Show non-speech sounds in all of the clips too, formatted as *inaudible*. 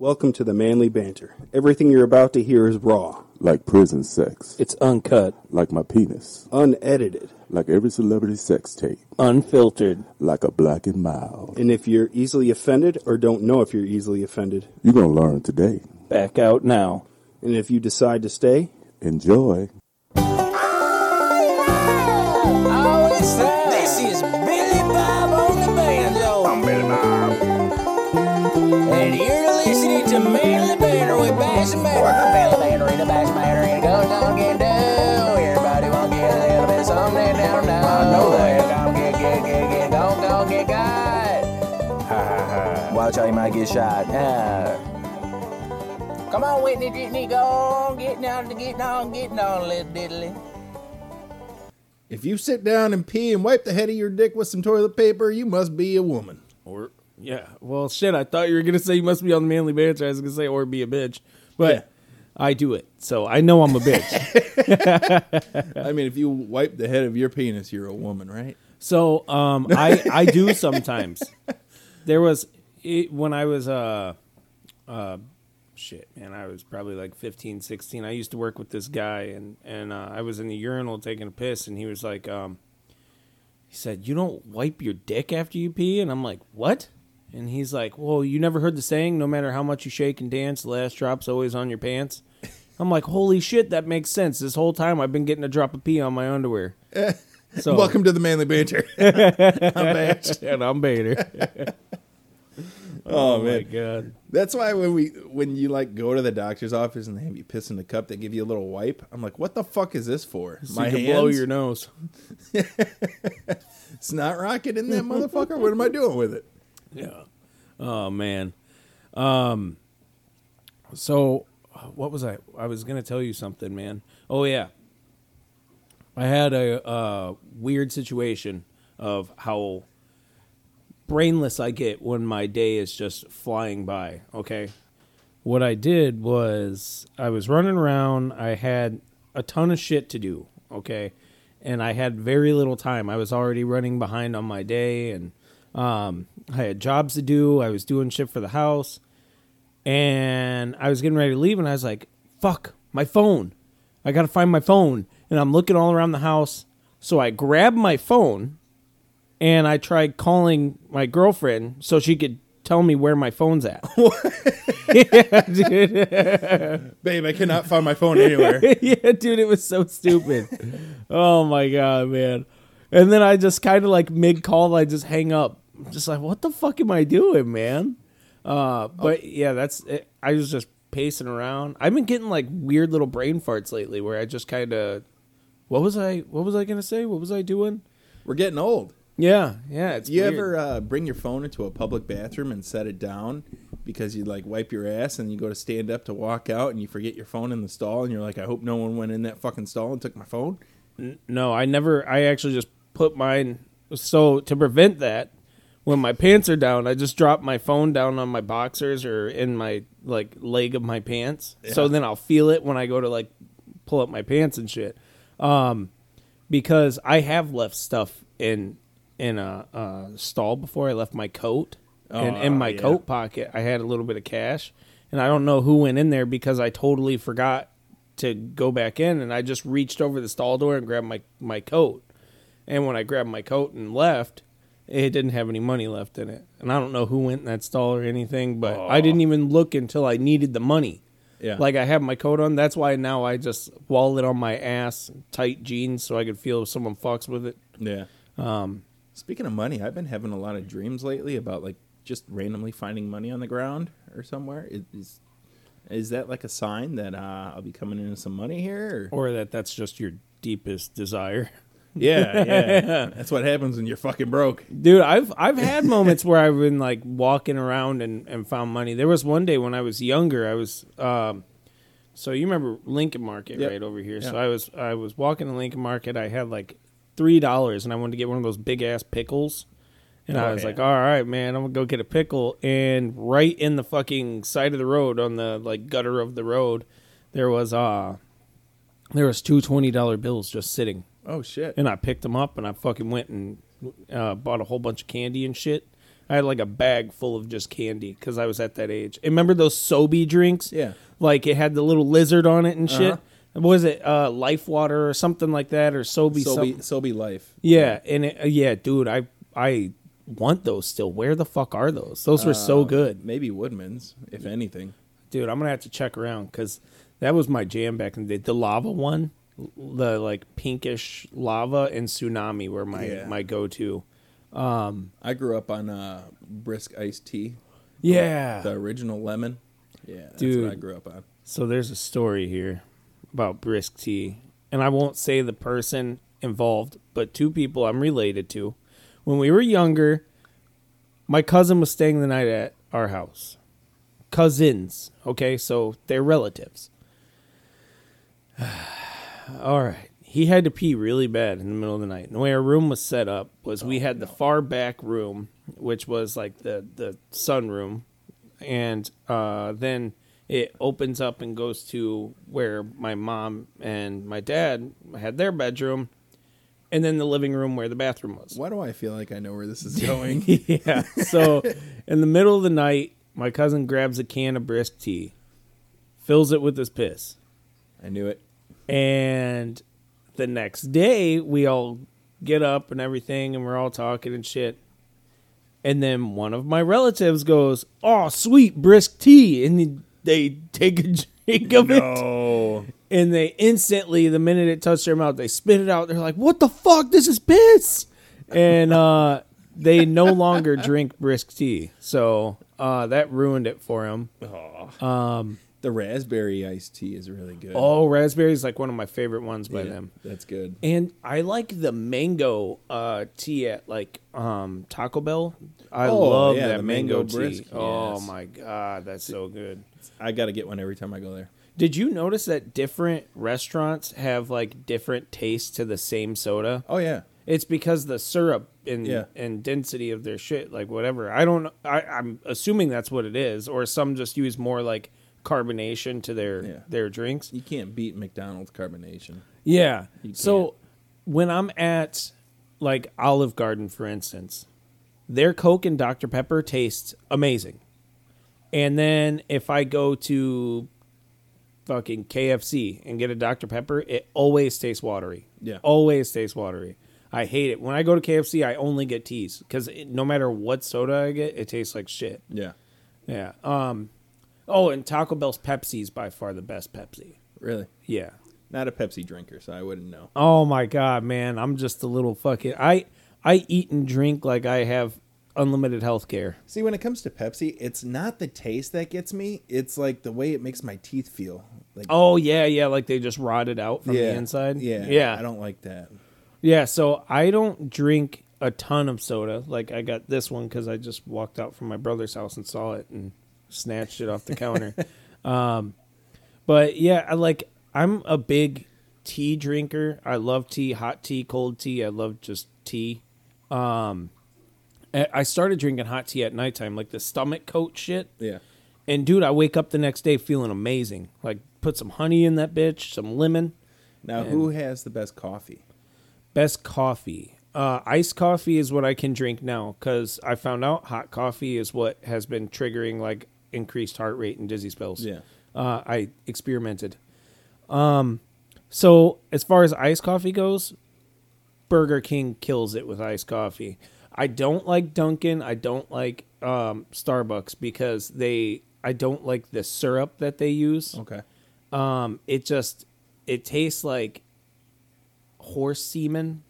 Welcome to the Manly Banter. Everything you're about to hear is raw, like prison sex, It's uncut, like my penis, unedited, like every celebrity sex tape, unfiltered. like a black and mild. and if you're easily offended or don't know if you're easily offended, You're gonna learn today. Back out now. and if you decide to stay, Enjoy. Watch how you might get shot. Ah. Come on, Whitney, Whitney, go on, getting on, getting on, getting on, little diddly. If you sit down and pee and wipe the head of your dick with some toilet paper, you must be a woman. Or yeah, well, shit. I thought you were gonna say you must be on the manly banter. I was gonna say or be a bitch, but Yeah. I do it, so I know I'm a bitch. *laughs* I mean, if you wipe the head of your penis, you're a woman, right? so um, I I do sometimes. *laughs* There was it, when I was uh uh shit man I was probably like 15 16 I used to work with this guy and and uh, I was in the urinal taking a piss and he was like um he said you don't wipe your dick after you pee? And I'm like what? And he's like well you never heard the saying no matter how much you shake and dance the last drop's always on your pants? *laughs* I'm like holy shit that makes sense. This whole time I've been getting a drop of pee on my underwear. *laughs* So Welcome to the manly banter. *laughs* I'm Bash. and I'm Bader Oh, my man, god that's why when we when you like go to the doctor's office and they have you piss in the cup, they give you a little wipe. I'm like, what the fuck is this for? so you can blow your nose *laughs* It's not rocket in that motherfucker. What am I doing with it? Yeah. Oh man. Um. So, what was I? I was gonna tell you something, man. Oh yeah. I had a uh, weird situation of how brainless I get when my day is just flying by. Okay. What I did was I was running around. I had a ton of shit to do. Okay. And I had very little time. I was already running behind on my day and um, I had jobs to do. I was doing shit for the house. And I was getting ready to leave and I was like, fuck, my phone. I got to find my phone. And I'm looking all around the house. So I grabbed my phone and I tried calling my girlfriend so she could tell me where my phone's at. *laughs* yeah, dude. *laughs* Babe, I cannot find my phone anywhere. *laughs* yeah, dude, it was so stupid. oh my god, man. And then I just kind of like mid call, I just hang up. I'm just like, what the fuck am I doing, man? Uh, but yeah, that's it. I was just pacing around. I've been getting like weird little brain farts lately, where I just kind of, what was I? What was I gonna say? What was I doing? We're getting old. Yeah, yeah. It's you weird. ever uh, bring your phone into a public bathroom and set it down because you like wipe your ass and you go to stand up to walk out and you forget your phone in the stall and you're like, I hope no one went in that fucking stall and took my phone? No, I never. I actually just put mine. So to prevent that, when my pants are down, I just drop my phone down on my boxers or in my like leg of my pants. So then I'll feel it when I go to like pull up my pants and shit. Um, because I have left stuff in in a, uh stall before. I left my coat, and in Oh, my yeah. coat pocket, I had a little bit of cash, and I don't know who went in there because I totally forgot to go back in, and I just reached over the stall door and grabbed my my coat. And when I grabbed my coat and left, it didn't have any money left in it. And I don't know who went in that stall or anything, but I didn't even look until I needed the money. Yeah. Like I have my coat on. That's why now I just wallet on my ass, tight jeans, so I could feel if someone fucks with it. Yeah. Um, Speaking of money, I've been having a lot of dreams lately about like just randomly finding money on the ground or somewhere. Is is, that like a sign that uh, I'll be coming into some money here? Or? or that that's just your deepest desire. Yeah, yeah. *laughs* That's what happens when you're fucking broke. Dude, I've I've had moments where I've been like walking around and, and found money. There was one day when I was younger, I was um so you remember Lincoln Market Yep. right over here. So I was I was walking in Lincoln Market, I had like three dollars and I wanted to get one of those big ass pickles. And I Oh, was yeah. like, all right, man, I'm gonna go get a pickle. And right in the fucking side of the road, on the like gutter of the road, there was uh there was two twenty dollar bills just sitting. Oh shit. And I picked them up and I fucking went and uh, bought a whole bunch of candy and shit. I had like a bag full of just candy because I was at that age. And remember those Sobe drinks? Yeah. Like it had the little lizard on it and shit. Uh-huh. What was it? Uh, Life Water or something like that, or Sobe. So something. be so be life. Yeah, and it, uh, yeah, dude, I I want those still. Where the fuck are those? Those were so Uh, good, Maybe Woodman's, if anything. dude. I'm gonna have to check around because that was my jam back in the day. The lava one, the like pinkish lava and tsunami were my Yeah. my go to. I grew up on uh, brisk iced tea, Yeah. the original lemon. Yeah, that's Dude. what I grew up on. So there's a story here about brisk tea, and I won't say the person involved, but two people I'm related to. When we were younger, my cousin was staying the night at our house. Cousins, okay, so they're relatives. *sighs* All right. He had to pee really bad in the middle of the night. And the way our room was set up was we had the far back room, which was like the the sun room, and uh, then it opens up and goes to where my mom and my dad had their bedroom, and then the living room where the bathroom was. Why do I feel like I know where this is *laughs* going? *laughs* yeah. So in the middle of the night, my cousin grabs a can of brisk tea, fills it with his piss, I knew it. and the next day we all get up and everything, and we're all talking and shit. And then one of my relatives goes, "Oh, sweet brisk tea," and they- take a drink of it. Oh, and they instantly the minute it touched their mouth they spit it out. They're like what the fuck? This is piss! And uh they no longer drink brisk tea. So uh that ruined it for him the raspberry iced tea is really good. oh raspberry is like one of my favorite ones by Yeah, them That's good. and i like the mango uh tea at like um taco bell i Oh, love yeah, that the mango, mango tea brisk, oh yes. my god that's so good I got to get one every time I go there. did you notice that different restaurants have like different tastes to the same soda Oh yeah, It's because the syrup and Yeah. and density of their shit, like whatever. I don't. I, I'm assuming that's what it is, or some just use more like carbonation to their Yeah. their drinks. you can't beat McDonald's carbonation. Yeah. So when I'm at like Olive Garden, for instance, their Coke and Dr Pepper tastes amazing, and then if I go to fucking KFC and get a Dr Pepper, it always tastes watery. Yeah. always tastes watery. I hate it. When I go to KFC, I only get teas because no matter what soda I get, it tastes like shit. Yeah, Yeah. Um. Oh, and Taco Bell's Pepsi is by far the best Pepsi. really. Yeah. Not a Pepsi drinker, so I wouldn't know. Oh my god, man! I'm just a little fucking. I I eat and drink like I have unlimited health care. See, when it comes to Pepsi, it's not the taste that gets me. It's like the way it makes my teeth feel. Like Oh yeah, yeah, like they just rotted out from the inside. Yeah, yeah, I don't like that. yeah. So I don't drink a ton of soda. Like I got this one because I just walked out from my brother's house and saw it and snatched it off the counter. *laughs* Um, but yeah, I like. I'm a big tea drinker. I love tea, hot tea, cold tea. I love just tea. Um, I started drinking hot tea at nighttime, like the stomach coat shit. Yeah, And dude, I wake up the next day feeling amazing. Like put some honey in that bitch, some lemon. Now, who has the best coffee? Best coffee. Uh, iced coffee is what I can drink now because I found out hot coffee is what has been triggering like increased heart rate and dizzy spells. Yeah. Uh, I experimented. Um, so as far as iced coffee goes, Burger King kills it with iced coffee. I don't like Dunkin'. I don't like um, Starbucks because they. I don't like the syrup that they use. Okay. Um, it just it tastes like horse semen.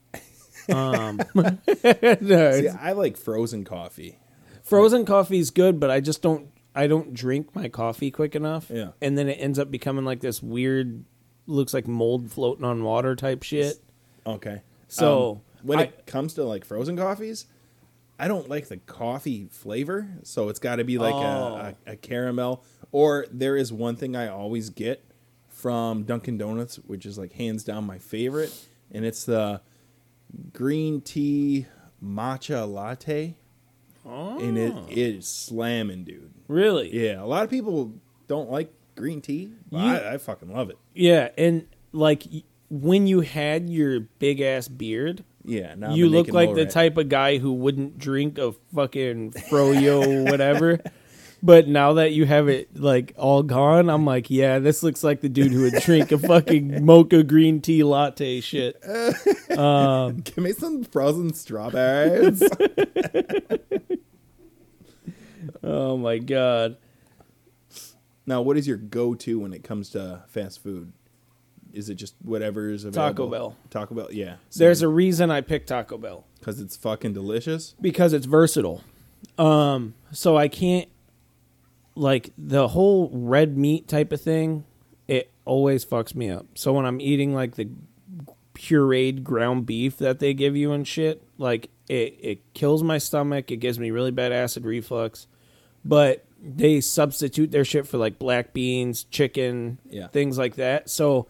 Um, *laughs* *laughs* no, See, I like frozen coffee. frozen coffee is good, but I just don't. I don't drink my coffee quick enough. Yeah. and then it ends up becoming like this weird, looks like mold floating on water type shit. Okay. So, Um, when I- it comes to like frozen coffees, I don't like the coffee flavor, so it's got to be like Oh. a, a, a caramel. Or there is one thing I always get from Dunkin' Donuts, which is like hands down my favorite, and it's the green tea matcha latte, and it it is slamming, dude. Really? Yeah, a lot of people don't like green tea. You- I, I fucking love it. Yeah, and like when you had your big ass beard, Yeah, you look like the Motorhead. type of guy who wouldn't drink a fucking froyo whatever. *laughs* But now that you have it like all gone, I'm like, yeah, this looks like the dude who would drink a fucking *laughs* mocha green tea latte shit. *laughs* Give me some frozen strawberries. *laughs* Oh my god. now, what is your go-to when it comes to fast food? Is it just whatever is available? Taco Bell. Taco Bell, yeah. There's a reason I picked Taco Bell. because it's fucking delicious. because it's versatile. Um, so I can't like the whole red meat type of thing. It always fucks me up. So when I'm eating like the pureed ground beef that they give you and shit, like it it kills my stomach. It gives me really bad acid reflux. But they substitute their shit for like black beans, chicken, Yeah. things like that. So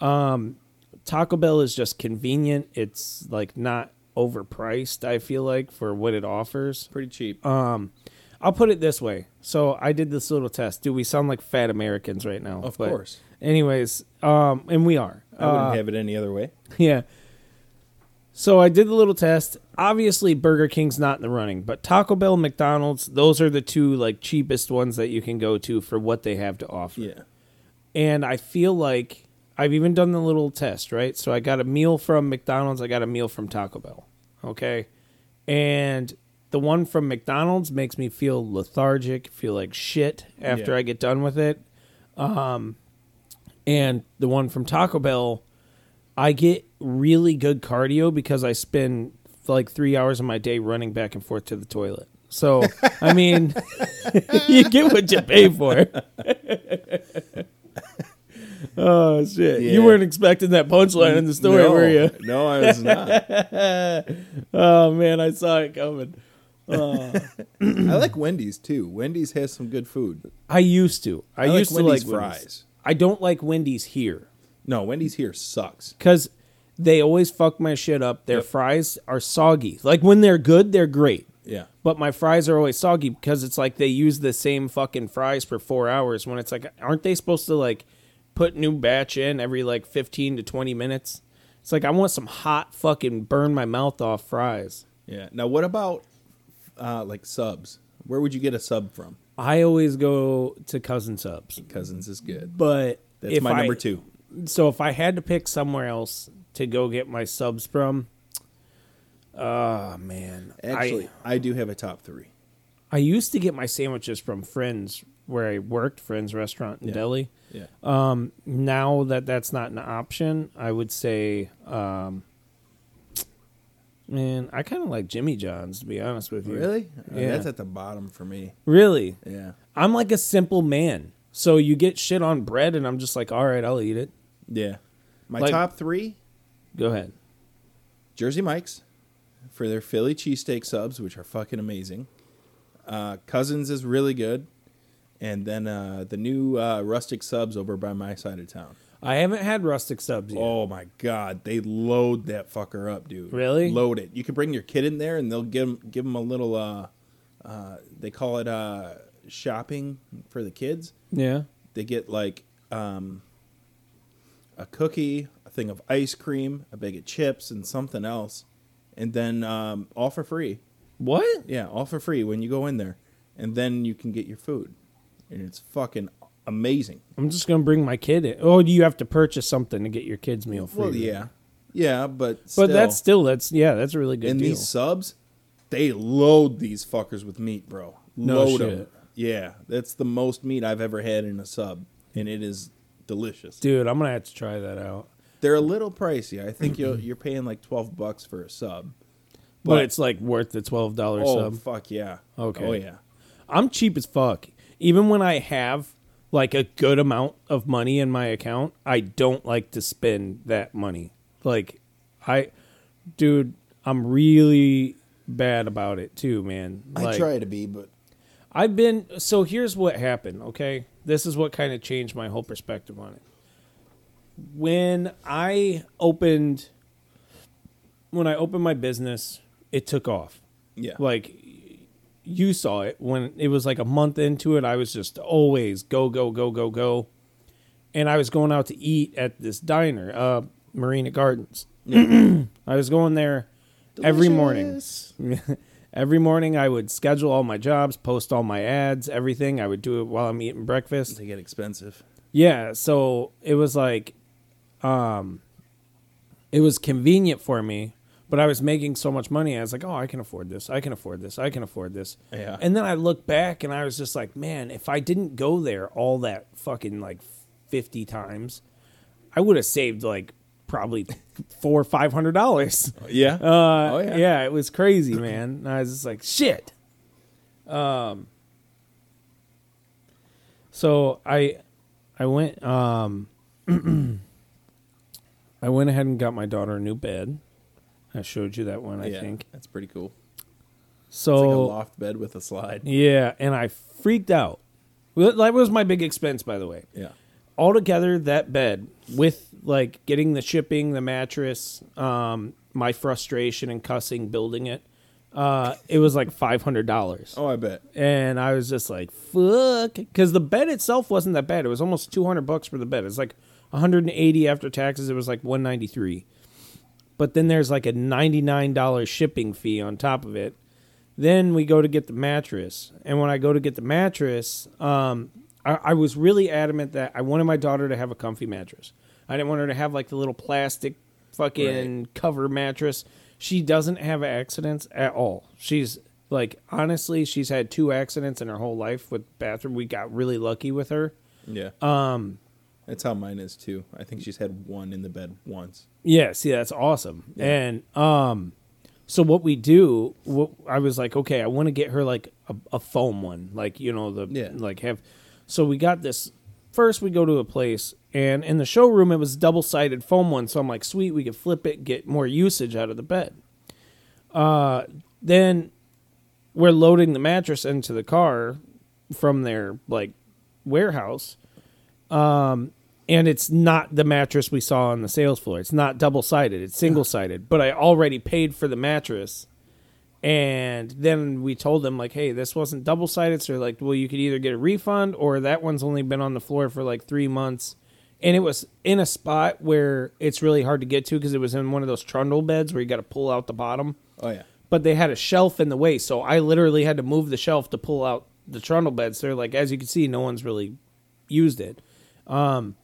um Taco Bell is just convenient. It's like not overpriced, I feel like, for what it offers. Pretty cheap. Um I'll put it this way. So I did this little test. Do we sound like fat Americans right now? Of But course. Anyways, um and we are. I wouldn't Uh, have it any other way. yeah. So I did the little test. Obviously, Burger King's not in the running, but Taco Bell, McDonald's, those are the two like cheapest ones that you can go to for what they have to offer. Yeah. And I feel like I've even done the little test, right? So I got a meal from McDonald's, I got a meal from Taco Bell. Okay. And the one from McDonald's makes me feel lethargic, feel like shit after Yeah. I get done with it. Um and the one from Taco Bell, I get really good cardio because I spend like 3 hours of my day running back and forth to the toilet. So, I mean, *laughs* you get what you pay for. *laughs* oh shit! Yeah. You weren't expecting that punchline in the story, no, were you? No, I was not. *laughs* Oh man, I saw it coming. Uh. *clears throat* I like Wendy's too. Wendy's has some good food. I used to. I, I like used to Wendy's like Wendy's. fries. I don't like Wendy's here No, Wendy's here sucks. because they always fuck my shit up. Their Yep. fries are soggy. Like when they're good, they're great. Yeah. But my fries are always soggy because it's like they use the same fucking fries for four hours. When it's like, aren't they supposed to like put new batch in every like fifteen to twenty minutes? It's like I want some hot fucking burn my mouth off fries. Yeah. Now, what about uh, like subs? Where would you get a sub from? I always go to Cousins Subs, Cousins is good. but That's if my I- number two. So if I had to pick somewhere else to go get my subs from, oh man, Actually, I, I do have a top three. I used to get my sandwiches from Friends where I worked, Friends Restaurant in Yeah. Delhi. Yeah. Um, now that that's not an option, I would say, um, man, I kind of like Jimmy John's to be honest with you. Really? Uh, Yeah. that's at the bottom for me. Really? Yeah. I'm like a simple man. So you get shit on bread, and I'm just like, all right, I'll eat it. Yeah. My Like- top three Go ahead. Jersey Mike's for their Philly cheesesteak subs, which are fucking amazing. Uh, Cousins is really good. And then uh, the new uh, rustic subs over by my side of town. I haven't had rustic subs yet. Oh my god, they load that fucker up, dude. Really? Load it. You can bring your kid in there, and they'll give 'em- give them a little. Uh, uh, they call it uh, shopping for the kids. Yeah. They get like um, a cookie, a thing of ice cream, a bag of chips, and something else, and then um, all for free. What? Yeah, all for free when you go in there, and then you can get your food, and it's fucking amazing. I'm just gonna bring my kid in. Oh, do you have to purchase something to get your kid's meal free? Well, yeah, yeah, but But still. that's still that's yeah, that's a really good and deal. these subs, they load these fuckers with meat, bro. No load shit. Yeah, that's the most meat I've ever had in a sub, and it is delicious. Dude, I'm gonna have to try that out. They're a little pricey. I think you're you're paying like twelve bucks for a sub. But, it's like worth the twelve dollar oh sub. fuck yeah. Okay. Oh yeah. I'm cheap as fuck. Even when I have like a good amount of money in my account, I don't like to spend that money. Like I dude, I'm really bad about it too, man. Like, I try to be, but I've been so here's what happened, okay? This is what kind of changed my whole perspective on it. When I opened when I opened my business, it took off. yeah. Like you saw it when it was like a month into it, I was just always go go go go go. And I was going out to eat at this diner, uh Marina Gardens. *clears throat* I was going there every morning. *laughs* Every morning, I would schedule all my jobs, post all my ads, everything. I would do it while I'm eating breakfast. They get expensive. Yeah, so it was like, um, it was convenient for me, but I was making so much money. I was like, oh, I can afford this. I can afford this. I can afford this. Yeah. And then I look back and I was just like, man, if I didn't go there all that fucking like fifty times, I would have saved like probably four or five hundred dollars. Yeah. Uh, Oh, yeah. yeah. it was crazy, man. And I was just like, shit. Um, so I, I went, um, *clears throat* I went ahead and got my daughter a new bed. I showed you that one, I yeah, think. that's pretty cool. So It's like a loft bed with a slide. yeah, and I freaked out. That was my big expense, by the way. Yeah. altogether that bed with like getting the shipping the mattress um my frustration and cussing building it uh it was like $500 Oh, I bet. and i was just like fuck because the bed itself wasn't that bad it was almost 200 bucks for the bed it's like 180 after taxes it was like 193 but then there's like a $99 shipping fee on top of it. Then we go to get the mattress. And when i go to get the mattress um I, I was really adamant that i wanted my daughter to have a comfy mattress. I didn't want her to have like the little plastic fucking cover mattress. She doesn't have accidents at all. She's like honestly she's had two accidents in her whole life with bathroom. We got really lucky with her. Yeah. Um, that's how mine is too. I think she's had one in the bed once. Yeah, see, that's awesome. And um, so what we do, what, I was like, okay, I want to get her like a, a foam one, like you know the Yeah. like have. So we got this. First, we go to a place, and in the showroom, it was double sided foam one. So I'm like, sweet, we could flip it, get more usage out of the bed. Uh, then we're loading the mattress into the car from their like warehouse and it's not the mattress we saw on the sales floor. It's not double sided. It's single sided. But I already paid for the mattress, and then we told them like, "Hey, this wasn't double sided." So they're like, "Well, you could either get a refund, or that one's only been on the floor for like three months." And it was in a spot where it's really hard to get to because it was in one of those trundle beds where you got to pull out the bottom Oh yeah. but they had a shelf in the way, so I literally had to move the shelf to pull out the trundle beds. They're like, as you can see, no one's really used it. Um,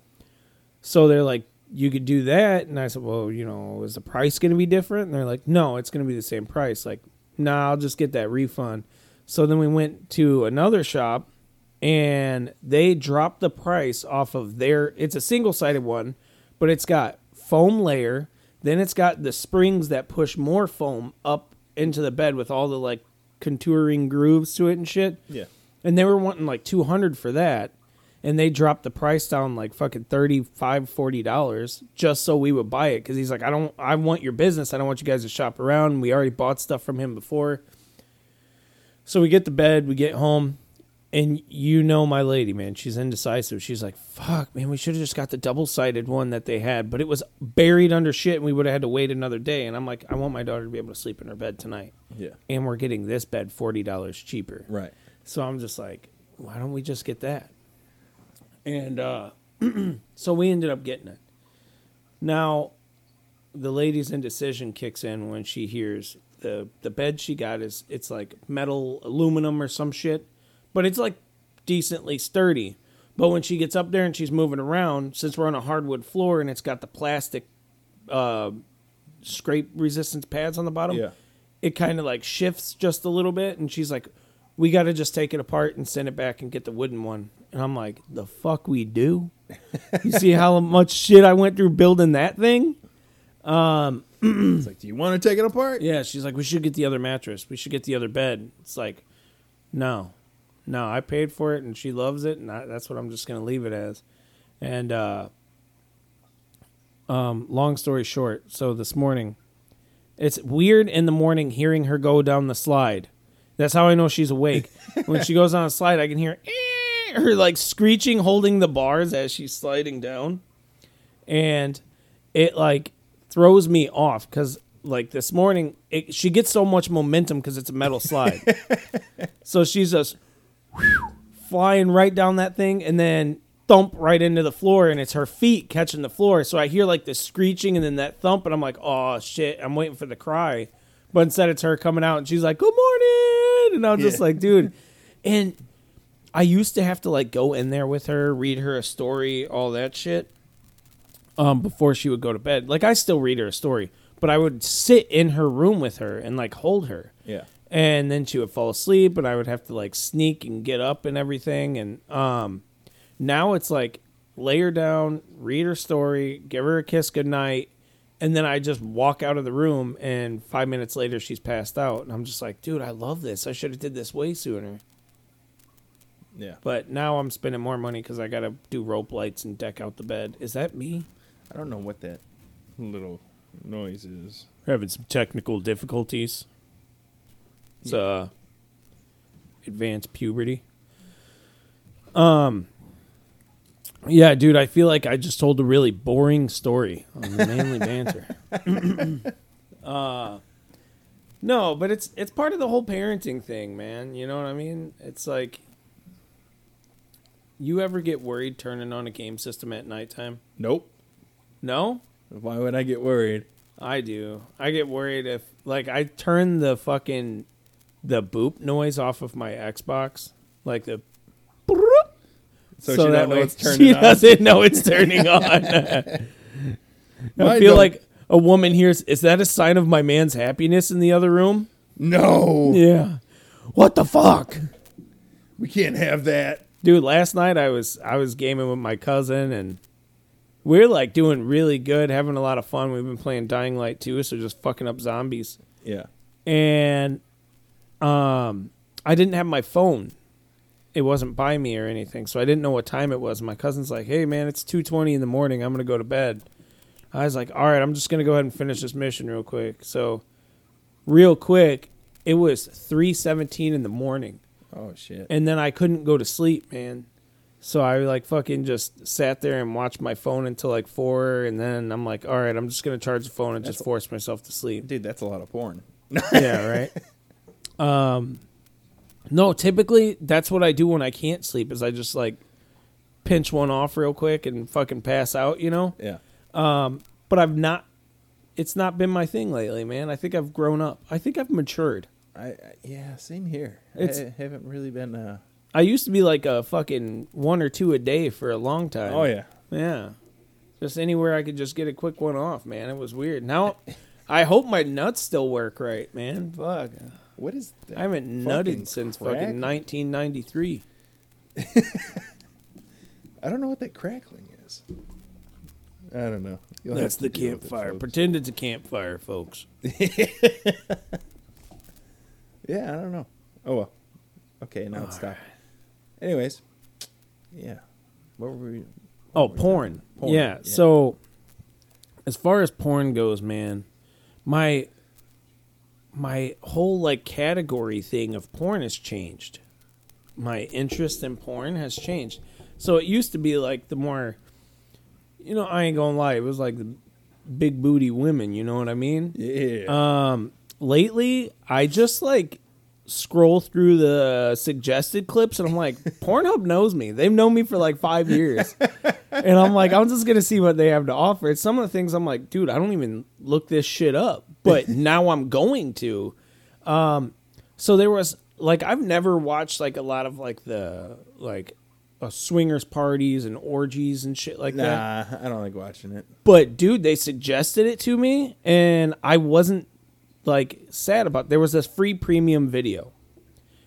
so they're like, you could do that, and I said, well, you know, is the price going to be different? And they're like, no, it's going to be the same price. Like, nah, I'll just get that refund. So then we went to another shop, and they dropped the price off of their. It's a single sided one, but it's got foam layer. Then it's got the springs that push more foam up into the bed with all the like contouring grooves to it and shit. Yeah. And they were wanting like 200 for that. And they dropped the price down like fucking 35 40 dollars just so we would buy it cuz he's like I don't I want your business. I don't want you guys to shop around. We already bought stuff from him before. So we get the bed, we get home, and you know my lady, man, she's indecisive. She's like, "Fuck, man, we should have just got the double-sided one that they had, but it was buried under shit and we would have had to wait another day." And I'm like, "I want my daughter to be able to sleep in her bed tonight." Yeah. And we're getting this bed $40 cheaper. Right. So I'm just like, why don't we just get that? And uh, *clears throat* so we ended up getting it. Now, the lady's indecision kicks in when she hears the the bed she got is it's like metal aluminum or some shit, but it's like decently sturdy. But when she gets up there and she's moving around, since we're on a hardwood floor and it's got the plastic uh, scrape resistance pads on the bottom, Yeah. it kind of like shifts just a little bit and she's like we got to just take it apart and send it back and get the wooden one and i'm like the fuck we do? You see how *laughs* much shit i went through building that thing? It's like, do you want to take it apart? yeah she's like we should get the other mattress. We should get the other bed. It's like no. No i paid for it and she loves it and I, that's what i'm just gonna leave it as. And uh um long story short so this morning it's weird in the morning hearing her go down the slide. That's how i know she's awake. When she goes on a slide i can hear "Eh," *laughs* her like screeching holding the bars as she's sliding down. And it like throws me off because like this morning it, she gets so much momentum because it's a metal slide. *laughs* So she's just flying right down that thing and then thump right into the floor and it's her feet catching the floor. So i hear like the screeching and then that thump and i'm like oh shit i'm waiting for the cry. But instead, it's her coming out and she's like, "Good morning," and I'm just Yeah. like, dude. And I used to have to like go in there with her, read her a story, all that shit. Um, before she would go to bed, like I still read her a story, but I would sit in her room with her and like hold her Yeah. and then she would fall asleep and i would have to like sneak and get up and everything and um now it's like lay her down read her story give her a kiss goodnight and then i just walk out of the room and five minutes later she's passed out and i'm just like dude i love this i should have did this way sooner Yeah. but now i'm spending more money because i gotta do rope lights and deck out the bed is that me I don't know what that little noise is. We're having some technical difficulties. It's uh advanced puberty. Um Yeah, dude, I feel like I just told a really boring story on the manly *laughs* banter. uh no, but it's it's part of the whole parenting thing, man. You know what I mean? It's like you ever get worried turning on a game system at nighttime? Nope. No? Why would I get worried? I do. I get worried if like I turn the fucking the boop noise off of my Xbox, like the So, she don't know way it's turning she doesn't know it's turning on. *laughs* I Mine feel don't- like a woman hears. Is that a sign of my man's happiness in the other room? No, Yeah. What the fuck, we can't have that. Dude? Last night I was I was gaming with my cousin and. We're like doing really good, having a lot of fun. We've been playing Dying Light 2, so just fucking up zombies. Yeah. and um I didn't have my phone. It wasn't by me or anything, so I didn't know what time it was. My cousin's like, "Hey man, it's 2:20 in the morning. I'm going to go to bed." I was like, "All right, I'm just going to go ahead and finish this mission real quick." So real quick, it was 3:17 in the morning, Oh shit. and then I couldn't go to sleep, man. So I like fucking just sat there and watched my phone until like 4 and then I'm like, "All right, I'm just going to charge the phone and just force myself to sleep." Dude, that's a lot of porn. *laughs* yeah, right. Um, no, typically that's what I do when I can't sleep. Is I just like pinch one off real quick and fucking pass out, you know. Yeah. Um, But I've not. It's not been my thing lately, man. I think I've grown up. I think I've matured. I, I yeah, same here. It's- I haven't really been. Uh, I used to be like a fucking one or two a day for a long time. oh yeah. yeah. Just anywhere I could just get a quick one off, man. It was weird. Now, I hope my nuts still work right, man. Fuck. What is that? I haven't nutted since crack? fucking 1993. *laughs* I don't know what that crackling is. I don't know. You'll That's the with it, campfire. Pretend it's a campfire, folks. *laughs* Yeah, I don't know. Oh well. Okay, now it's stopped. Anyways, yeah. What were we? Oh, porn. Porn, Yeah. yeah. So, as far as porn goes, man, my my whole like category thing of porn has changed. My interest in porn has changed. So it used to be like the more, you know, I ain't gonna lie, it was like the big booty women. You know what I mean? Yeah. Um, lately, I just like scroll through the suggested clips and I'm like, *laughs* Pornhub knows me. They've known me for like five years. and I'm like, I'm just gonna see what they have to offer. It's some of the things I'm like, dude, I don't even look this shit up. But *laughs* now I'm going to. Um so there was like I've never watched like a lot of like the like uh, swingers parties and orgies and shit like that. nah, I don't like watching it. But dude, they suggested it to me, and I wasn't like sad about. There was this free premium video,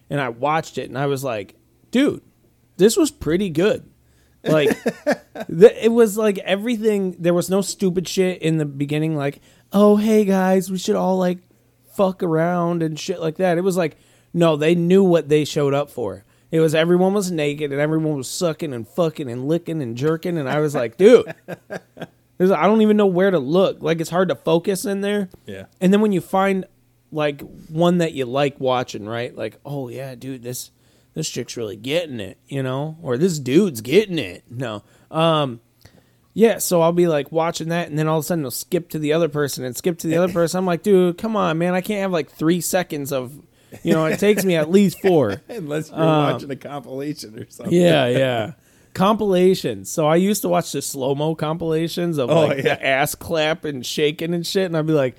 and I watched it, and I was like, dude, this was pretty good. Like, *laughs* the, it was like everything. There was no stupid shit in the beginning. Like, oh hey guys, we should all like fuck around and shit like that. It was like, no, they knew what they showed up for. It was everyone was naked and everyone was sucking and fucking and licking and jerking, and I was like, dude. *laughs* There's, I don't even know where to look. Like it's hard to focus in there. Yeah. And then when you find like one that you like watching, right? Like, oh yeah, dude, this this chick's really getting it, you know, or this dude's getting it. No. Um yeah, so I'll be like watching that and then all of a sudden it'll skip to the other person and skip to the other *laughs* person. I'm like, dude, come on, man. I can't have like three seconds of you know, it takes me at least four. *laughs* Unless you're watching a compilation or something. Yeah, yeah. Compilations. So I used to watch the slow mo compilations of Oh, like yeah. the ass clap and shaking and shit, and I'd be like,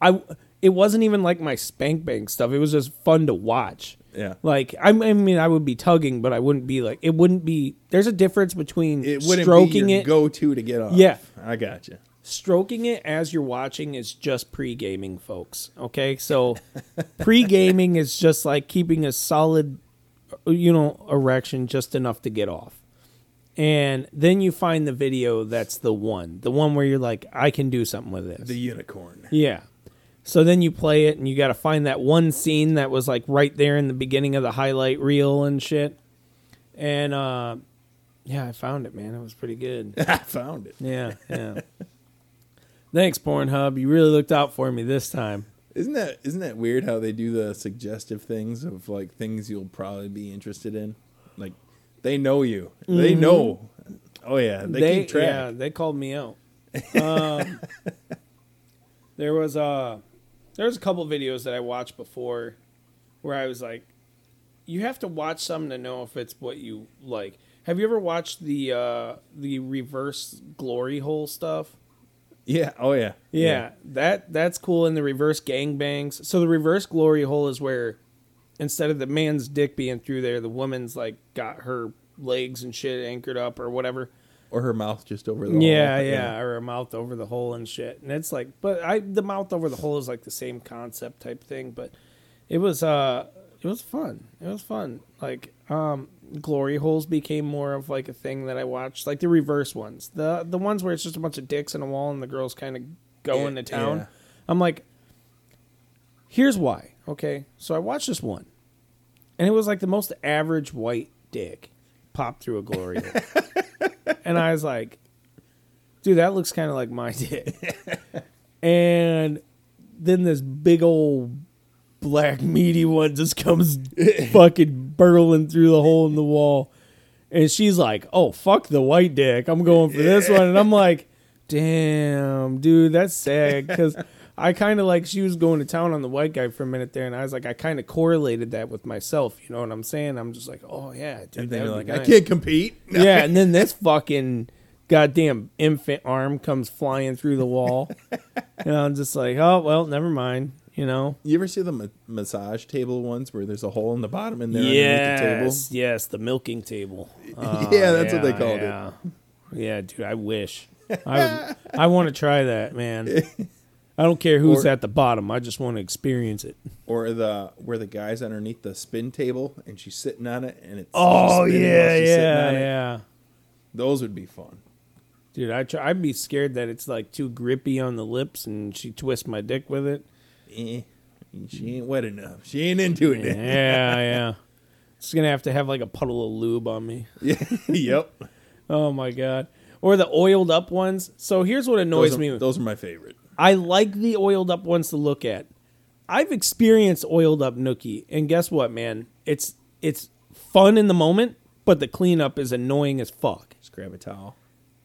I it wasn't even like my spank bank stuff. It was just fun to watch. Yeah. Like I, I mean, I would be tugging, but I wouldn't be like it. Wouldn't be. There's a difference between It wouldn't stroking be your it. go-to to get off. Yeah. I got you. stroking it as you're watching is just pre gaming, folks. Okay, so pre gaming is just like keeping a solid, you know, erection just enough to get off. And then you find the video that's the one, the one where you're like, I can do something with this. The unicorn. Yeah. So then you play it and you got to find that one scene that was like right there in the beginning of the highlight reel and shit. And uh yeah, I found it, man. It was pretty good. *laughs* I found it. Yeah, yeah. Thanks, Pornhub. You really looked out for me this time. Isn't that isn't that weird how they do the suggestive things of like things you'll probably be interested in? They know you. They know. Oh yeah, they, keep track. Mm-hmm. Yeah, they called me out. *laughs* Um, there was a there was a couple videos that I watched before where I was like, you have to watch some to know if it's what you like. Have you ever watched the uh, the reverse glory hole stuff? Yeah. Oh yeah. Yeah, that that's cool in the reverse gangbangs. So the reverse glory hole is where instead of the man's dick being through there, the woman's like got her legs and shit anchored up or whatever. Or her mouth just over the. Yeah, hole. yeah, or a mouth over the hole and shit. And it's like, but I the mouth over the hole is like the same concept type thing. But it was uh, it was fun. It was fun. Like um, glory holes became more of like a thing that I watched, like the reverse ones, the the ones where it's just a bunch of dicks in a wall and the girls kind of going Yeah, to town. yeah. I'm like, here's why. Okay, so I watched this one, and it was like the most average white dick popped through a glory hole, *laughs* and I was like, dude, that looks kind of like my *laughs* dick. and then this big old black meaty one just comes *laughs* fucking burrowing through the hole in the wall. And she's like, "Oh fuck the white dick, I'm going for this one." And I'm like, "Damn, dude, that's sad." Because I kind of like she was going to town on the white guy for a minute there, and I was like, I kind of correlated that with myself. You know what I'm saying? I'm just like, "Oh yeah, dude." And then you're like, be I can't compete. *laughs* yeah, and then this fucking goddamn infant arm comes flying through the wall, and I'm just like, oh well, never mind. You know? You ever see the ma- massage table ones where there's a hole in the bottom and there underneath the table? Yes, yes, the milking table. Oh, *laughs* Yeah, that's what they oh, called it. yeah. Yeah, dude, I wish. I would, I want to try that, man. *laughs* I don't care who's Or- at the bottom. I just want to experience it. Or the where the guy's underneath the spin table and she's sitting on it and it's Oh yeah, yeah, it. yeah. Those would be fun. Dude, I try, I'd be scared that it's like too grippy on the lips and she twists my dick with it. Eh, she ain't wet enough. She ain't into it. Yeah, yeah. It's gonna have to have like a puddle of lube on me. *laughs* Yeah. yep. Oh my god. Or the oiled up ones. So here's what annoys Those are, me. those are my favorite. I like the oiled up ones to look at. I've experienced oiled up nookie, and guess what, man? It's it's fun in the moment, but the cleanup is annoying as fuck. Just grab a towel.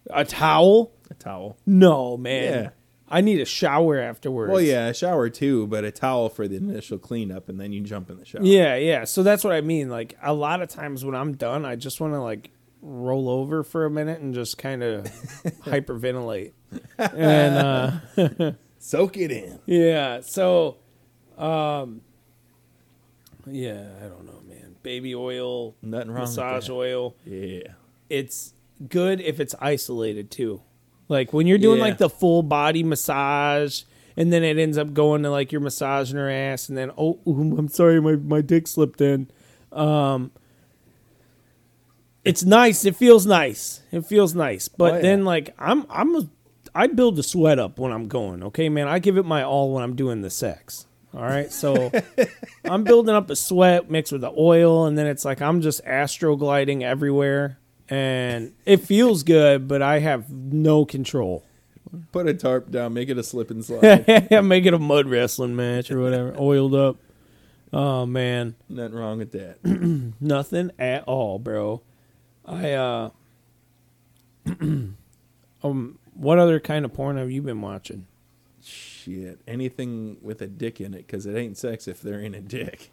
A towel? A towel. No, man. Yeah. I need a shower afterwards. Well, yeah, a shower too, but a towel for the initial cleanup, and then you jump in the shower. Yeah, yeah. So that's what I mean. Like a lot of times when I'm done, I just want to like roll over for a minute and just kind of *laughs* hyperventilate. *laughs* And uh *laughs* Soak it in. Yeah. So, um, yeah, I don't know, man. Baby oil, Nothing wrong massage with that. oil. Yeah. It's good if it's isolated too. Like when you're doing Yeah. like the full body massage, and then it ends up going to like you're massaging her ass, and then oh, I'm sorry, my my dick slipped in. Um, it's nice. It feels nice. It feels nice. But Oh, yeah. then like I'm I'm a, I build the sweat up when I'm going. Okay, man. I give it my all when I'm doing the sex. All right, so *laughs* I'm building up the sweat mixed with the oil, and then it's like I'm just astrogliding everywhere, and it feels good, but I have no control. Put a tarp down, make it a slip and slide. *laughs* Make it a mud wrestling match or whatever, oiled up. Oh man, Nothing wrong with that. *clears throat* nothing at all, bro. I uh, *clears throat* um, what other kind of porn have you been watching? Shit, anything with a dick in it, because it ain't sex if there ain't a dick.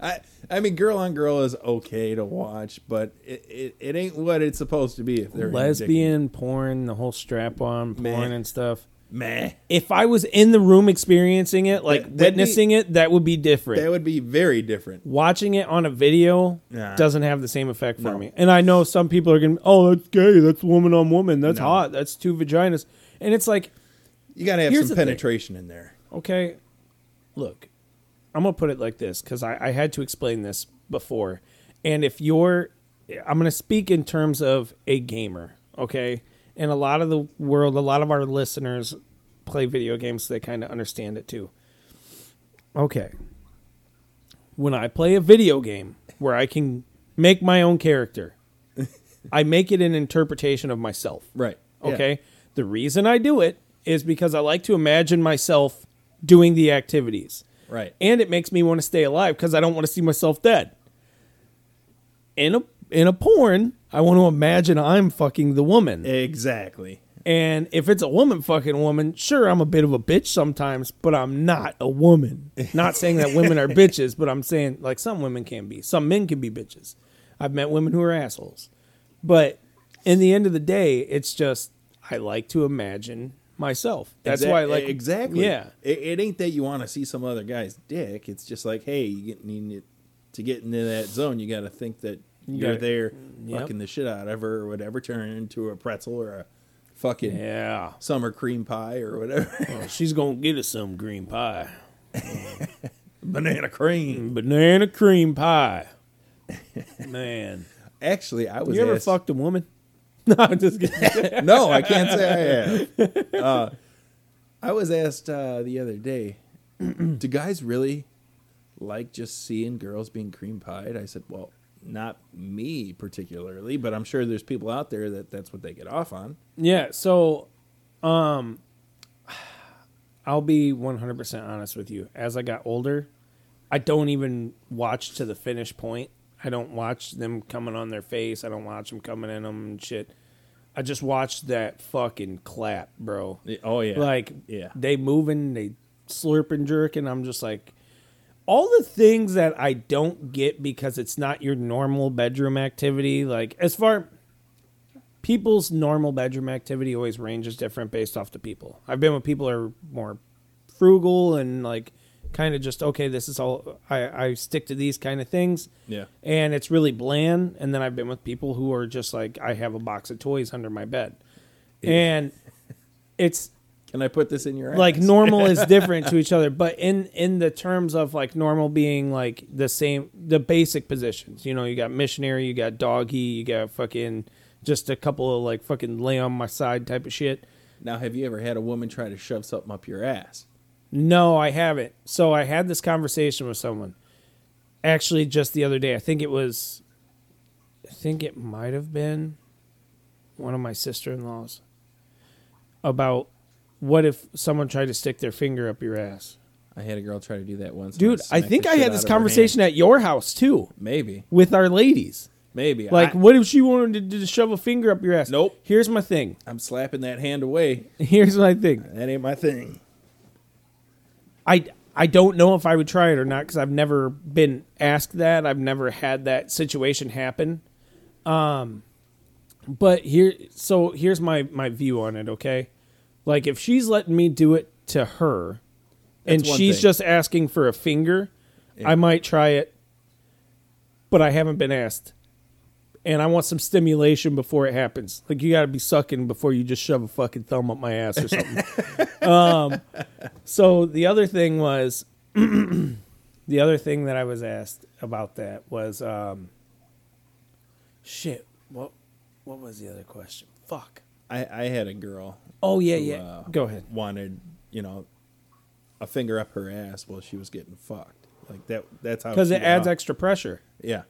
I I mean, girl on girl is okay to watch, but it, it, it ain't what it's supposed to be if there ain't a dick in it. Lesbian porn, the whole strap on porn Man. and stuff. Meh. If I was in the room experiencing it, like That- that'd witnessing it, that would be different. That would be very different. Watching it on a video Nah. doesn't have the same effect for No. me. And I know some people are going, "Oh, that's gay. That's woman on woman. That's No. hot. That's two vaginas." And it's like, You got to have Here's some the thing. penetration in there. okay, look, I'm gonna put it like this because I, I had to explain this before. And if you're, I'm gonna speak in terms of a gamer, okay? And a lot of the world, a lot of our listeners play video games, so they kind of understand it too. Okay. When I play a video game where I can make my own character, *laughs* I make it an interpretation of myself. Right. Yeah. Okay. The reason I do it is because I like to imagine myself doing the activities. Right. And it makes me want to stay alive because I don't want to see myself dead. In a in a porn, I want to imagine I'm fucking the woman. Exactly. And if it's a woman fucking woman, sure, I'm a bit of a bitch sometimes, but I'm not a woman. Not saying that women are *laughs* bitches, but I'm saying like some women can be. Some men can be bitches. I've met women who are assholes. But in the end of the day, it's just I like to imagine myself. That's Exac- why I like exactly. Yeah. It, it ain't that you want to see some other guy's dick. It's just like, hey, you get, need to get into that zone, you got to think that you are gotta- there, Yep. fucking the shit out of her or whatever, turn into a pretzel or a fucking Yeah. summer cream pie or whatever, *laughs* Well, she's gonna get us some green pie. *laughs* banana cream. Banana cream pie. Man. Actually, I was You ever asked- fucked a woman? *laughs* No, I'm just kidding. no, I can't say I have. Uh, I was asked uh, the other day, *clears throat* do guys really like just seeing girls being cream pied? I said, well, not me particularly, but I'm sure there's people out there that that's what they get off on. Yeah, so um I'll be 100% honest with you. As I got older, I don't even watch to the finish point. I don't watch them coming on their face. I don't watch them coming in them and shit. I just watch that fucking clap, bro. Oh yeah, Like, yeah, they moving, they slurping, jerking. I'm just like, all the things that I don't get because it's not your normal bedroom activity. Like, as far people's normal bedroom activity always ranges different based off the people. I've been with people who are more frugal and like kind of just okay. This is all I, I stick to these kind of things yeah. and it's really bland. And then I've been with people who are just like, I have a box of toys under my bed, and it's Can I put this in your like normal is *laughs* different to each other. But in in the terms of like normal being like the same, the basic positions. You know, you got missionary, you got doggy, you got fucking just a couple of like fucking lay on my side type of shit. Now, have you ever had a woman try to shove something up your ass? No, I haven't. So I had this conversation with someone actually just the other day. I think it was, I think it might have been one of my sister in laws about what if someone tried to stick their finger up your ass. I had a girl try to do that once. Dude, I smacked think I had this conversation at your house too Maybe, with our ladies. maybe. Like, I, what if she wanted to, to shove a finger up your ass? Nope. Here's my thing. I'm slapping that hand away. *laughs* Here's my thing. That ain't my thing. I I don't know if I would try it or not because I've never been asked that. I've never had that situation happen. Um, but here, so here's my my view on it. Okay, like if she's letting me do it to her, and That's one she's thing. just asking for a finger, I might try it. But I haven't been asked, and I want some stimulation before it happens. Like you got to be sucking before you just shove a fucking thumb up my ass or something. *laughs* um, so the other thing was, *clears throat* the other thing that I was asked about that was, um, shit. What what was the other question? Fuck. I, I had a girl Oh yeah, who, yeah. uh, Go ahead. wanted you know a finger up her ass while she was getting fucked. Like that. That's how. Because it adds off. extra pressure. Yeah.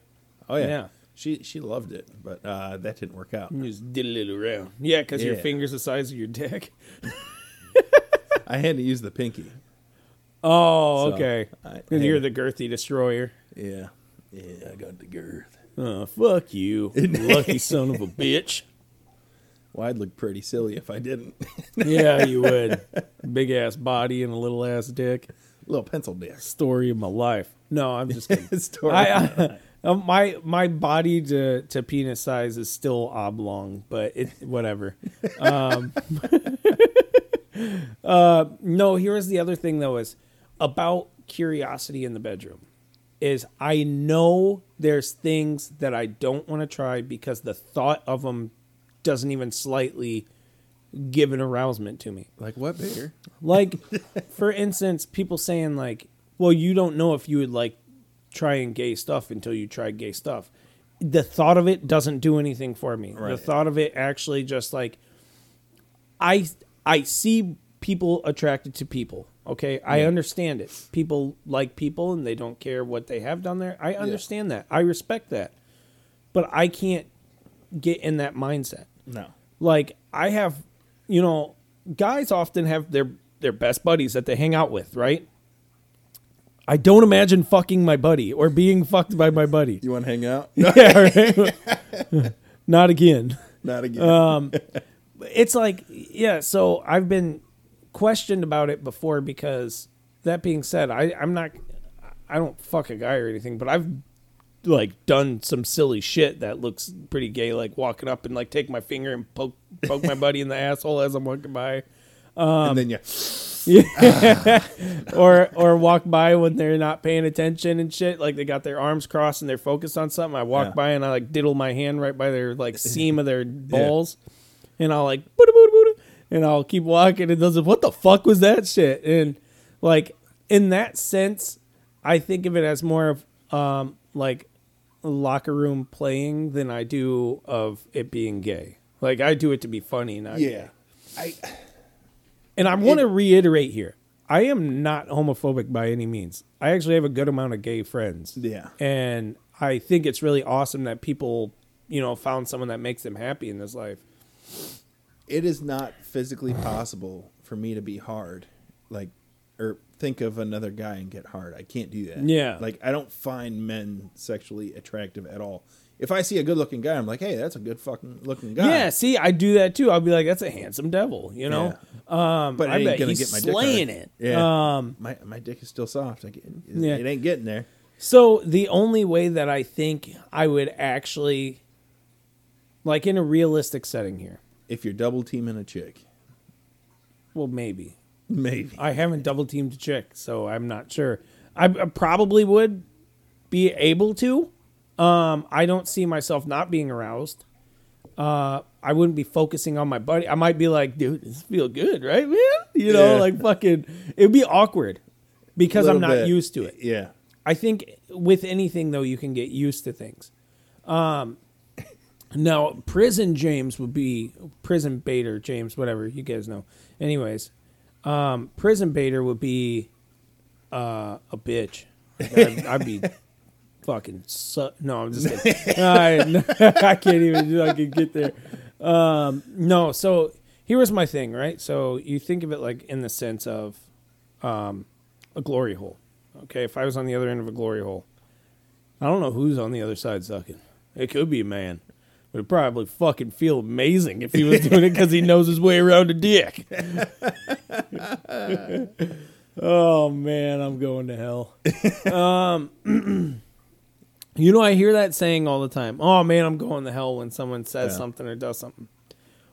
Oh yeah. Yeah. She she loved it, but uh, that didn't work out. You just did a little around. Yeah, because your finger's the size of your dick. *laughs* I had to use the pinky. Oh, So, okay. I- Because you're the girthy destroyer. Yeah. Yeah. I got the girth. Oh, fuck you, *laughs* lucky son of a bitch. Well, I'd look pretty silly if I didn't. *laughs* Yeah, you would. Big ass body and a little ass dick. Little pencil dick. Story of my life. No, I'm just kidding. *laughs* Story. I, I uh, *laughs* my my body to to penis size is still oblong, but it whatever. Um, No, here's the other thing though is about curiosity in the bedroom. Is I know there's things that I don't want to try because the thought of them doesn't even slightly give an arousement to me. Like what beer? Like, for instance, people saying like, "Well, you don't know if you would like trying gay stuff until you try gay stuff." The thought of it doesn't do anything for me. The thought of it actually just like, I I see people attracted to people. Okay, I understand it. People like people, and they don't care what they have down there. I understand that. I respect that, but I can't get in that mindset No. like I have, you know, guys often have their their best buddies that they hang out with, right? I don't imagine fucking my buddy or being fucked by my buddy. You want to hang out? *laughs* yeah, right? *laughs* Not again. Not again. Um, *laughs* It's like, yeah. So I've been questioned about it before because that being said, I I'm not, I don't fuck a guy or anything, but I've like done some silly shit that looks pretty gay, like walking up and like take my finger and poke poke my buddy in the *laughs* asshole as I'm walking by. and then you. *laughs* or or walk by when they're not paying attention and shit. Like they got their arms crossed and they're focused on something. I walk Yeah. by and I like diddle my hand right by their like *laughs* seam of their balls, and I'll like booda booda booda, and I'll keep walking. And does what the fuck was that shit? And like in that sense, I think of it as more of um like locker room playing than I do of it being gay. Like I do it to be funny, not gay. Yeah. I. And I want to reiterate here I am not homophobic by any means. I actually have a good amount of gay friends. Yeah. And I think it's really awesome that people, you know, found someone that makes them happy in this life. it is not physically possible for me to be hard, like, or think of another guy and get hard. I can't do that. Yeah. Like, I don't find men sexually attractive at all. If I see a good looking guy, I'm like, hey, that's a good fucking looking guy. Yeah, see, I do that too. I'll be like, that's a handsome devil, you know? Um, But it I ain't bet gonna he's get my dick slaying hard. it. Yeah. Um, my my dick is still soft. I get, it, Yeah. it ain't getting there. So the only way that I think I would actually, like in a realistic setting here, If you're double teaming a chick, well, maybe. Maybe. I haven't double teamed a chick, so I'm not sure. I, I probably would be able to. Um, I don't see myself not being aroused. Uh, I wouldn't be focusing on my buddy. I might be like, dude, this feel good, right, man? *laughs* You know, Yeah. like fucking. It'd be awkward because I'm not bit. used to it. Yeah. I think with anything though, you can get used to things. Um, now prison James would be prison Bader James, whatever you guys know. Anyways, um, prison Bader would be uh, a bitch. I'd, I'd be fucking su- no. I'm just kidding. *laughs* I, *laughs* I can't even. I can get there. Um, no. So here was my thing, right? So you think of it like in the sense of um, a glory hole. Okay, if I was on the other end of a glory hole, I don't know who's on the other side sucking. It could be a man, it'd probably fucking feel amazing if he was doing it because he knows his way around a dick. *laughs* oh man, I'm going to hell. Um, *clears throat* you know, I hear that saying all the time. Oh man, I'm going to hell when someone says Yeah. something or does something.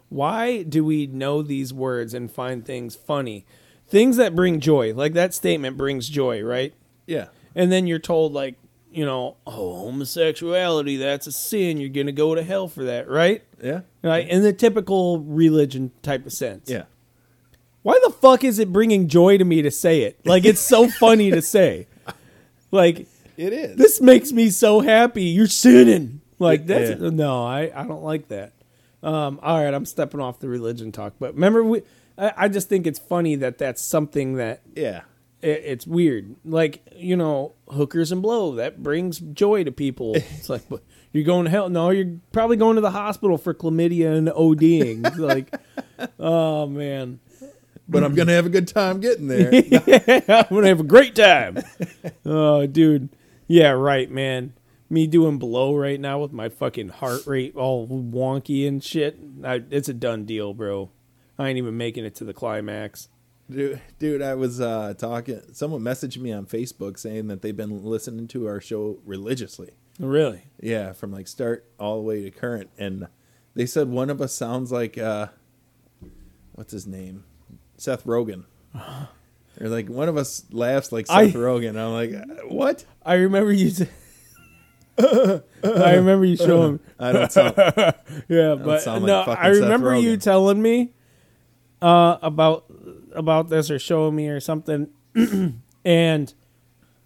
Why do we know these words and find things funny? Things that bring joy, like that statement brings joy, right? Yeah. and then you're told like you know oh homosexuality that's a sin you're gonna go to hell for that right Yeah. right in the typical religion type of sense Yeah. why the fuck is it bringing joy to me to say it like it's so *laughs* funny to say like It is. this makes me so happy you're sinning like that's Yeah. no i i don't like that um all right i'm stepping off the religion talk but remember we I, I just think it's funny that that's something that yeah. It, it's weird. Like you know, hookers and blow that brings joy to people. *laughs* It's like but you're going to hell. No, you're probably going to the hospital for chlamydia and ODing. It's like, *laughs* oh man, But I'm gonna have a good time getting there. *laughs* I'm gonna have a great time. oh, dude, yeah, right, man. Me doing blow right now with my fucking heart rate all wonky and shit. I, it's a done deal, bro. I ain't even making it to the climax. Dude, dude, I was uh, talking. Someone messaged me on Facebook saying that they've been listening to our show religiously. Really? Yeah, from like start all the way to current, and they said one of us sounds like uh, what's his name, Seth Rogen. *sighs* Or like one of us laughs like I- Seth Rogen. I'm like, uh, what? I remember you. T- *laughs* I remember you showing. *laughs* I don't sound. *laughs* Yeah, but sound like no, I remember you telling me uh, about about this or showing me or something, *clears throat* and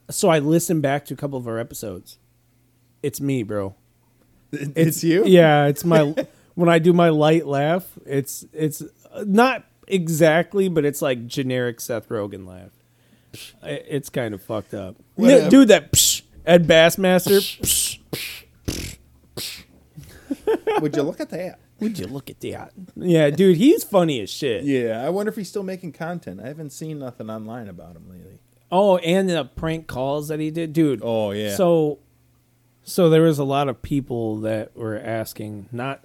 so I listened back to a couple of our episodes. It's me, bro. It's, you. Yeah, it's my *laughs* when I do my light laugh. It's it's not exactly, but it's like generic Seth Rogen laugh. It's kind of fucked up. Whatever. Dude, that psh, Ed Bassmaster. Psh, Psh, Would you look at that? Would you look at that? Yeah, dude, he's funny as shit. Yeah, I wonder if he's still making content. I haven't seen nothing online about him lately. Oh, and the prank calls that he did, dude. Oh yeah. So, so there was a lot of people that were asking, not,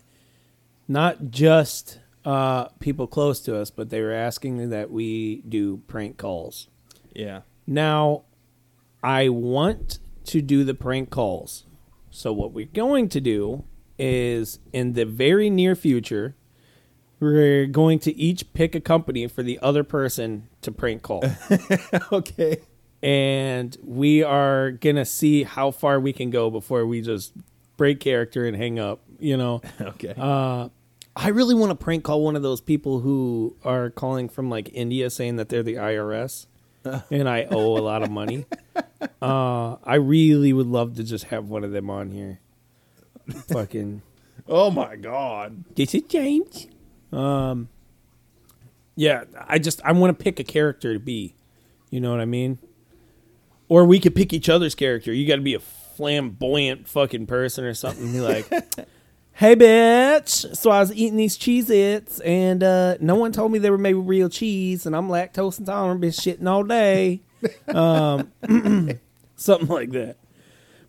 not just uh, people close to us, but they were asking that we do prank calls. yeah. Now, I want to do the prank calls. So what we're going to do is in the very near future, we're going to each pick a company for the other person to prank call. *laughs* okay. and we are gonna see how far we can go before we just break character and hang up. You know, *laughs* Okay. uh, I really want to prank call one of those people who are calling from like India saying that they're the IRS *laughs* and I owe a lot of money. Uh, I really would love to just have one of them on here. Fucking *laughs* oh my god. this is James. Um, yeah, I just I want to pick a character to be. You know what I mean? Or we could pick each other's character. You got to be a flamboyant fucking person or something. Be like, *laughs* "Hey, bitch! So I was eating these Cheez-Its, and uh, no one told me they were made with real cheese, and I'm lactose intolerant. Been shitting all day." *laughs* Um, *clears throat* something like that.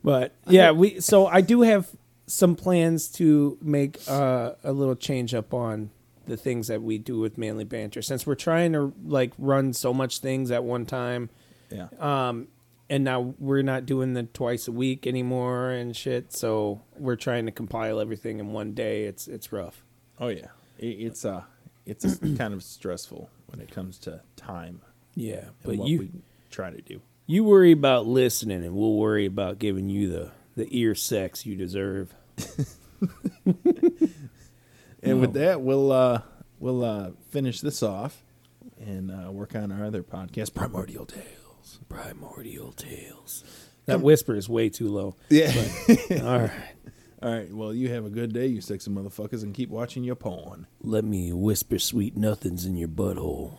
But yeah, we. So I do have some plans to make uh, a little change up on the things that we do with manly banter since we're trying to like run so much things at one time Yeah. um and now we're not doing the twice a week anymore and shit so we're trying to compile everything in one day it's it's rough oh yeah. It, it's uh it's *clears throat* kind of stressful when it comes to time yeah but what you we try to do. you worry about listening and we'll worry about giving you the the ear sex you deserve *laughs* And with that, we'll uh we'll uh finish this off and uh, work on our other podcast, Primordial Tales. primordial tales that whisper is way too low Yeah. *laughs* all right All right. Well, you have a good day, you sexy motherfuckers, and keep watching your porn. let me whisper sweet nothings in your butthole